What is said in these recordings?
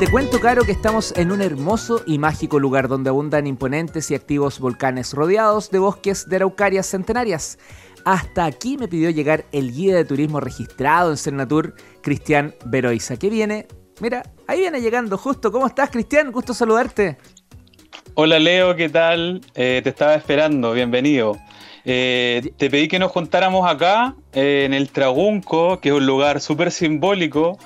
te cuento, Caro, que estamos en un hermoso y mágico lugar donde abundan imponentes y activos volcanes rodeados de bosques de araucarias centenarias. Hasta aquí me pidió llegar el guía de turismo registrado en Cernatur, Cristian Beroiza, que viene, mira, ahí viene llegando justo. ¿Cómo estás, Cristian? Gusto saludarte. Hola, Leo, ¿qué tal? Eh, te estaba esperando, bienvenido. Eh, te pedí que nos juntáramos acá, eh, en el Tragunco, que es un lugar súper simbólico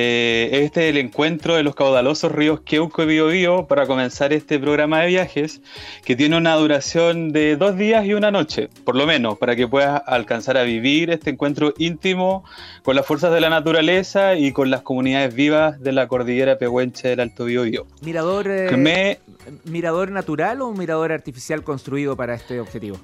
eh, este es el encuentro de los caudalosos ríos Queuco y Biobío para comenzar este programa de viajes que tiene una duración de dos días y una noche, por lo menos, para que puedas alcanzar a vivir este encuentro íntimo con las fuerzas de la naturaleza y con las comunidades vivas de la cordillera pehuenche del Alto Biobío. ¿Mirador, eh, ¿Mirador natural o un mirador artificial construido para este objetivo?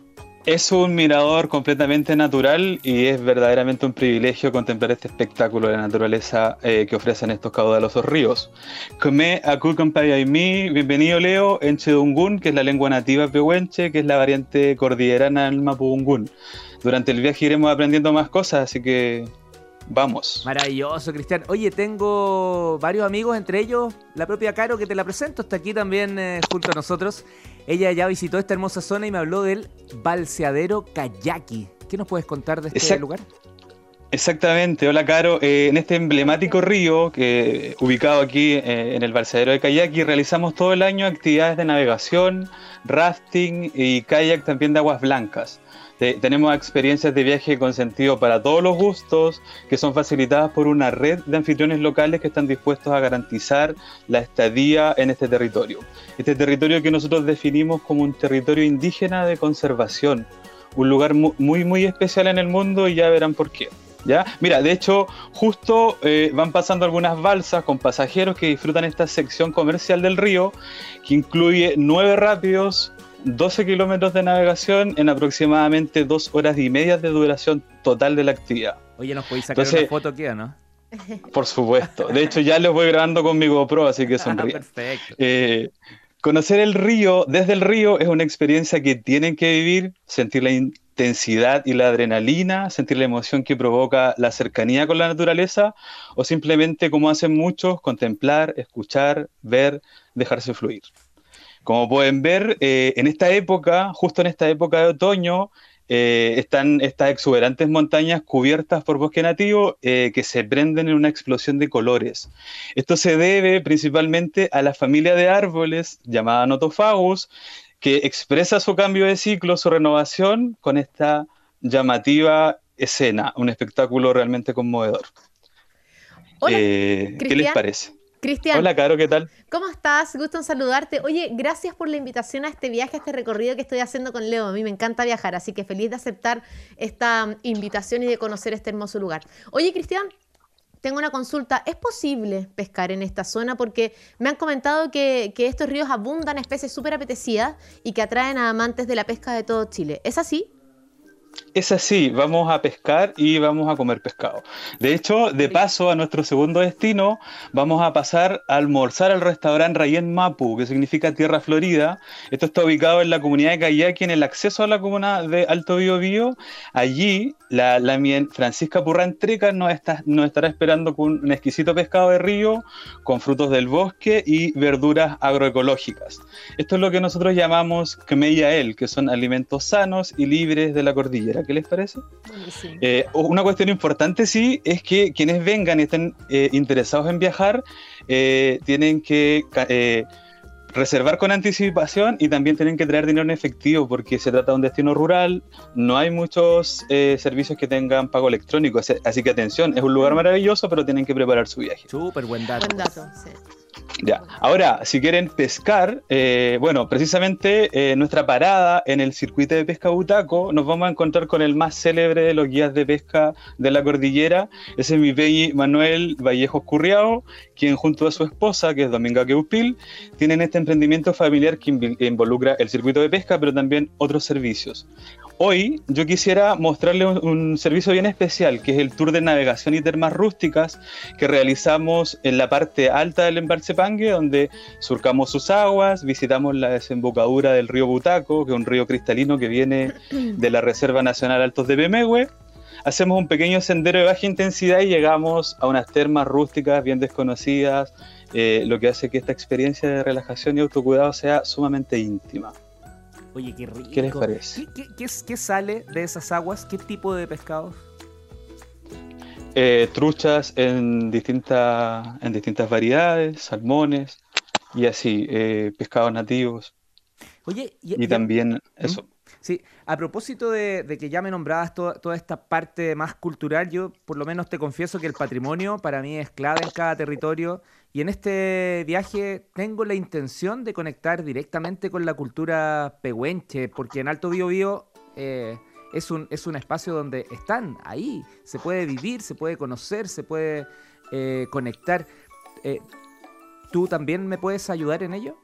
Es un mirador completamente natural y es verdaderamente un privilegio contemplar este espectáculo de la naturaleza eh, que ofrecen estos caudalosos ríos. Come mi bienvenido Leo, en Chedungun, que es la lengua nativa pehuenche, que es la variante cordillerana del Mapudungun. Durante el viaje iremos aprendiendo más cosas, así que Vamos. Maravilloso, Cristian. Oye, tengo varios amigos, entre ellos la propia Caro, que te la presento, está aquí también eh, junto a nosotros. Ella ya visitó esta hermosa zona y me habló del balseadero Kayaki. ¿Qué nos puedes contar de este lugar? Exactamente, hola Caro. Eh, en este emblemático río, que ubicado aquí eh, en el balseadero de Kayaki, realizamos todo el año actividades de navegación, rafting y kayak también de aguas blancas tenemos experiencias de viaje con sentido para todos los gustos, que son facilitadas por una red de anfitriones locales que están dispuestos a garantizar la estadía en este territorio. Este territorio que nosotros definimos como un territorio indígena de conservación, un lugar muy, muy especial en el mundo y ya verán por qué. ¿Ya? Mira, de hecho, justo eh, van pasando algunas balsas con pasajeros que disfrutan esta sección comercial del río, que incluye nueve rápidos, 12 kilómetros de navegación en aproximadamente dos horas y media de duración total de la actividad. Oye, ¿nos podéis sacar una foto aquí, no? Por supuesto. De hecho, ya les voy grabando con mi GoPro, así que sonríe. Perfecto. Eh, conocer el río desde el río es una experiencia que tienen que vivir, sentir la intensidad y la adrenalina, sentir la emoción que provoca la cercanía con la naturaleza, o simplemente, como hacen muchos, contemplar, escuchar, ver, dejarse fluir. Como pueden ver, eh, en esta época, justo en esta época de otoño, eh, están estas exuberantes montañas cubiertas por bosque nativo eh, que se prenden en una explosión de colores. Esto se debe principalmente a la familia de árboles llamada Notophagus, que expresa su cambio de ciclo, su renovación con esta llamativa escena, un espectáculo realmente conmovedor. ¿Qué les parece? Cristian. Hola, Caro, ¿qué tal? ¿Cómo estás? Gusto en saludarte. Oye, gracias por la invitación a este viaje, a este recorrido que estoy haciendo con Leo. A mí me encanta viajar, así que feliz de aceptar esta invitación y de conocer este hermoso lugar. Oye, Cristian, tengo una consulta. ¿Es posible pescar en esta zona? Porque me han comentado que, que estos ríos abundan especies súper apetecidas y que atraen a amantes de la pesca de todo Chile. ¿Es así? Es así, vamos a pescar y vamos a comer pescado. De hecho, de paso a nuestro segundo destino, vamos a pasar a almorzar al restaurante Rayen Mapu, que significa Tierra Florida. Esto está ubicado en la comunidad de Cayaqui, en el acceso a la comuna de Alto Bío Bío. Allí, la, la Francisca Purrán Treca nos, está, nos estará esperando con un exquisito pescado de río, con frutos del bosque y verduras agroecológicas. Esto es lo que nosotros llamamos El, que son alimentos sanos y libres de la cordillera. ¿Qué les parece? Eh, una cuestión importante, sí, es que quienes vengan y estén eh, interesados en viajar eh, tienen que reservar con anticipación y también tienen que traer dinero en efectivo porque se trata de un destino rural, no hay muchos servicios que tengan pago electrónico, así que atención, es un lugar maravilloso, pero tienen que preparar su viaje. Súper buen dato. Buen dato, sí. Ya, ahora, si quieren pescar, eh, bueno, precisamente eh, nuestra parada en el circuito de pesca Butaco, nos vamos a encontrar con el más célebre de los guías de pesca de la cordillera, ese es mi belli Manuel Vallejos Curriao, quien junto a su esposa, que es Dominga Queupil, tienen este emprendimiento familiar que involucra el circuito de pesca, pero también otros servicios. Hoy yo quisiera mostrarle un, servicio bien especial, que es el tour de navegación y termas rústicas que realizamos en la parte alta del embalse Pangue, donde surcamos sus aguas, visitamos la desembocadura del río Butaco, que es un río cristalino que viene de la Reserva Nacional Altos de Bemehue. hacemos un pequeño sendero de baja intensidad y llegamos a unas termas rústicas bien desconocidas, eh, lo que hace que esta experiencia de relajación y autocuidado sea sumamente íntima. Oye, qué rico. ¿Qué les parece? ¿Qué, sale de esas aguas? ¿Qué tipo de pescados? Eh, truchas en, distintas en distintas variedades, salmones y así, eh, pescados nativos. Oye, y, también eso. Sí, a propósito de, que ya me nombrabas toda esta parte más cultural, yo por lo menos te confieso que el patrimonio para mí es clave en cada territorio y en este viaje tengo la intención de conectar directamente con la cultura pehuenche, porque en Alto Biobío eh, es, un, es un espacio donde están ahí, se puede vivir, se puede conocer, se puede eh, conectar. Eh, ¿Tú también me puedes ayudar en ello?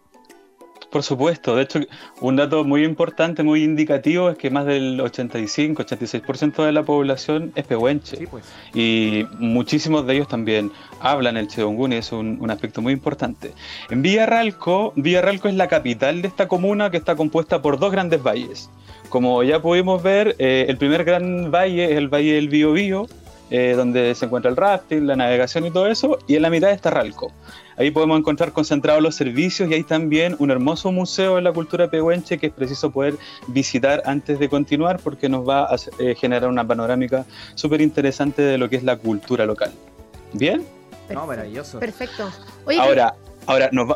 Por supuesto, de hecho, un dato muy importante, muy indicativo, es que más del 85-86% de la población es pehuenche. Pues. Y muchísimos de ellos también hablan el chedongún y es un, aspecto muy importante. En Villarralco, Villarralco es la capital de esta comuna que está compuesta por dos grandes valles. Como ya pudimos ver, eh, el primer gran valle es el Valle del Biobío, eh, donde se encuentra el rafting, la navegación y todo eso, y en la mitad está Ralco. Ahí podemos encontrar concentrados los servicios y hay también un hermoso museo de la cultura pehuenche que es preciso poder visitar antes de continuar porque nos va a eh, generar una panorámica súper interesante de lo que es la cultura local. ¿Bien? No, maravilloso. Perfecto. ahora, ahora nos,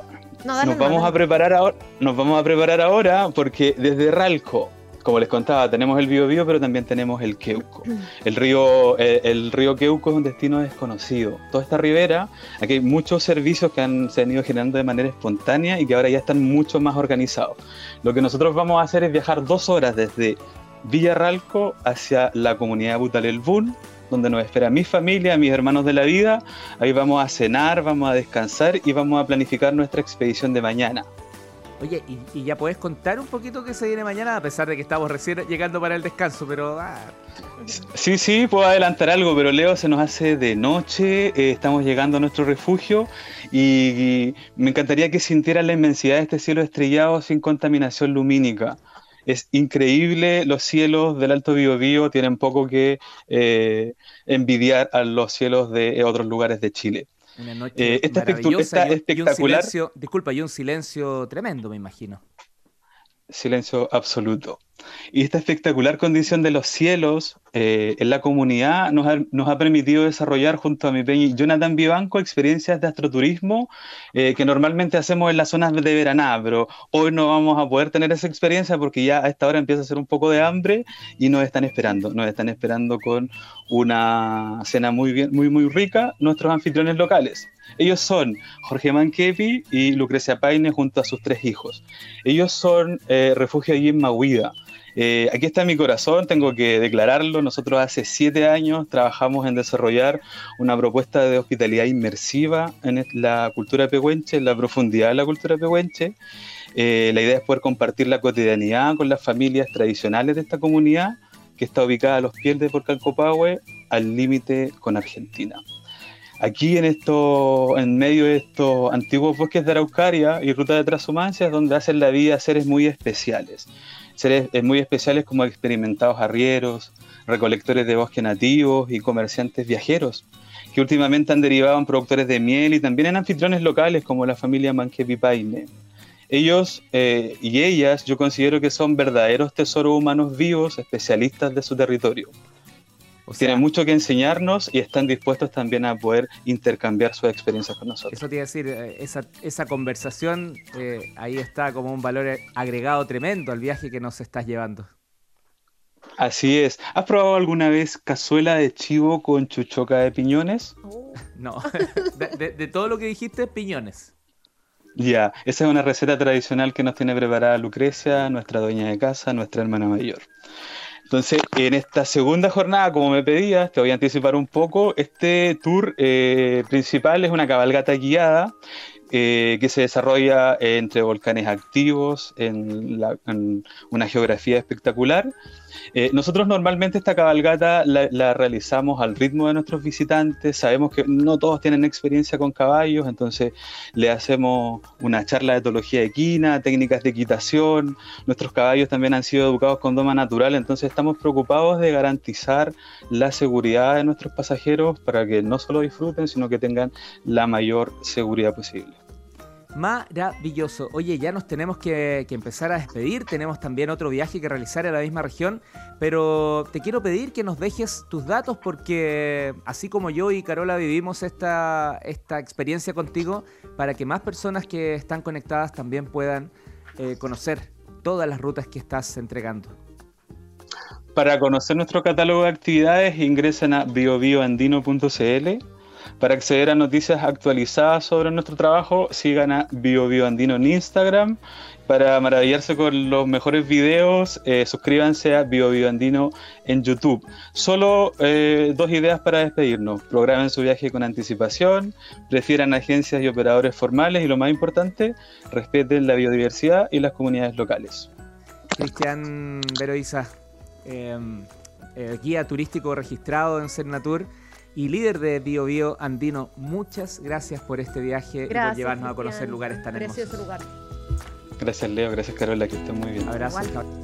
nos vamos a preparar ahora, nos vamos a preparar ahora porque desde Ralco como les contaba, tenemos el Biobío, pero también tenemos el Queuco. El río, el, río Queuco es un destino desconocido. Toda esta ribera, aquí hay muchos servicios que han, se han ido generando de manera espontánea y que ahora ya están mucho más organizados. Lo que nosotros vamos a hacer es viajar dos horas desde Villarralco hacia la comunidad de Butalelbún, donde nos espera mi familia, mis hermanos de la vida. Ahí vamos a cenar, vamos a descansar y vamos a planificar nuestra expedición de mañana. Oye, y, ya puedes contar un poquito qué se viene mañana, a pesar de que estamos recién llegando para el descanso, pero... Ah. Sí, sí, puedo adelantar algo, pero Leo, se nos hace de noche, eh, estamos llegando a nuestro refugio y, me encantaría que sintieran la inmensidad de este cielo estrellado sin contaminación lumínica. Es increíble, los cielos del Alto Biobío tienen poco que eh, envidiar a los cielos de otros lugares de Chile. Una noche eh, esta maravillosa espectacular. disculpa, y un silencio tremendo, me imagino. Silencio absoluto. Y esta espectacular condición de los cielos eh, en la comunidad nos ha, permitido desarrollar junto a mi peña Jonathan Vivanco experiencias de astroturismo eh, que normalmente hacemos en las zonas de veranada, pero hoy no vamos a poder tener esa experiencia porque ya a esta hora empieza a ser un poco de hambre y nos están esperando, nos están esperando con una cena muy, bien, muy, muy rica nuestros anfitriones locales. Ellos son Jorge Manquepi y Lucrecia Paine junto a sus tres hijos. Ellos son eh, refugio allí en Mahuida. Eh, aquí está mi corazón, tengo que declararlo. Nosotros hace siete años trabajamos en desarrollar una propuesta de hospitalidad inmersiva en la cultura pehuenche, en la profundidad de la cultura pehuenche. Eh, la idea es poder compartir la cotidianidad con las familias tradicionales de esta comunidad, que está ubicada a los pies de Porcalcopahue, al límite con Argentina. Aquí en esto, en medio de estos antiguos bosques de Araucaria y ruta de transhumancia, es donde hacen la vida seres muy especiales seres eh, muy especiales como experimentados arrieros, recolectores de bosque nativos y comerciantes viajeros, que últimamente han derivado en productores de miel y también en anfitriones locales como la familia Manquepipaine. Ellos eh, y ellas yo considero que son verdaderos tesoros humanos vivos, especialistas de su territorio. Tienen mucho que enseñarnos y están dispuestos también a poder intercambiar sus experiencias con nosotros. Eso te iba a decir, eh, esa, esa conversación eh, ahí está como un valor agregado tremendo al viaje que nos estás llevando. Así es. ¿Has probado alguna vez cazuela de chivo con chuchoca de piñones? No, de, todo lo que dijiste, piñones. Ya, esa es una receta tradicional que nos tiene preparada Lucrecia, nuestra dueña de casa, nuestra hermana mayor. Entonces, en esta segunda jornada, como me pedías, te voy a anticipar un poco, este tour eh, principal es una cabalgata guiada eh, que se desarrolla entre volcanes activos en, una geografía espectacular Eh, nosotros normalmente esta cabalgata la, realizamos al ritmo de nuestros visitantes. Sabemos que no todos tienen experiencia con caballos, entonces le hacemos una charla de etología equina, técnicas de equitación. Nuestros caballos también han sido educados con doma natural, entonces estamos preocupados de garantizar la seguridad de nuestros pasajeros para que no solo disfruten, sino que tengan la mayor seguridad posible. Maravilloso. Oye, ya nos tenemos que, empezar a despedir. Tenemos también otro viaje que realizar en la misma región. Pero te quiero pedir que nos dejes tus datos porque así como yo y Carola vivimos esta, esta experiencia contigo, para que más personas que están conectadas también puedan eh, conocer todas las rutas que estás entregando. Para conocer nuestro catálogo de actividades ingresen a biobioandino.cl para acceder a noticias actualizadas sobre nuestro trabajo, sigan a BioBioAndino en Instagram. Para maravillarse con los mejores videos, eh, suscríbanse a BioBioAndino en YouTube. Solo eh, dos ideas para despedirnos. Programen su viaje con anticipación, prefieran agencias y operadores formales y lo más importante, respeten la biodiversidad y las comunidades locales. Cristian Veroiza, em, eh, guía turístico registrado en Cernatur y líder de Bio Bio Andino, muchas gracias por este viaje y por llevarnos a conocer lugares tan hermosos. lugar. Gracias Leo, gracias Carola, que estén muy bien. Abrazos.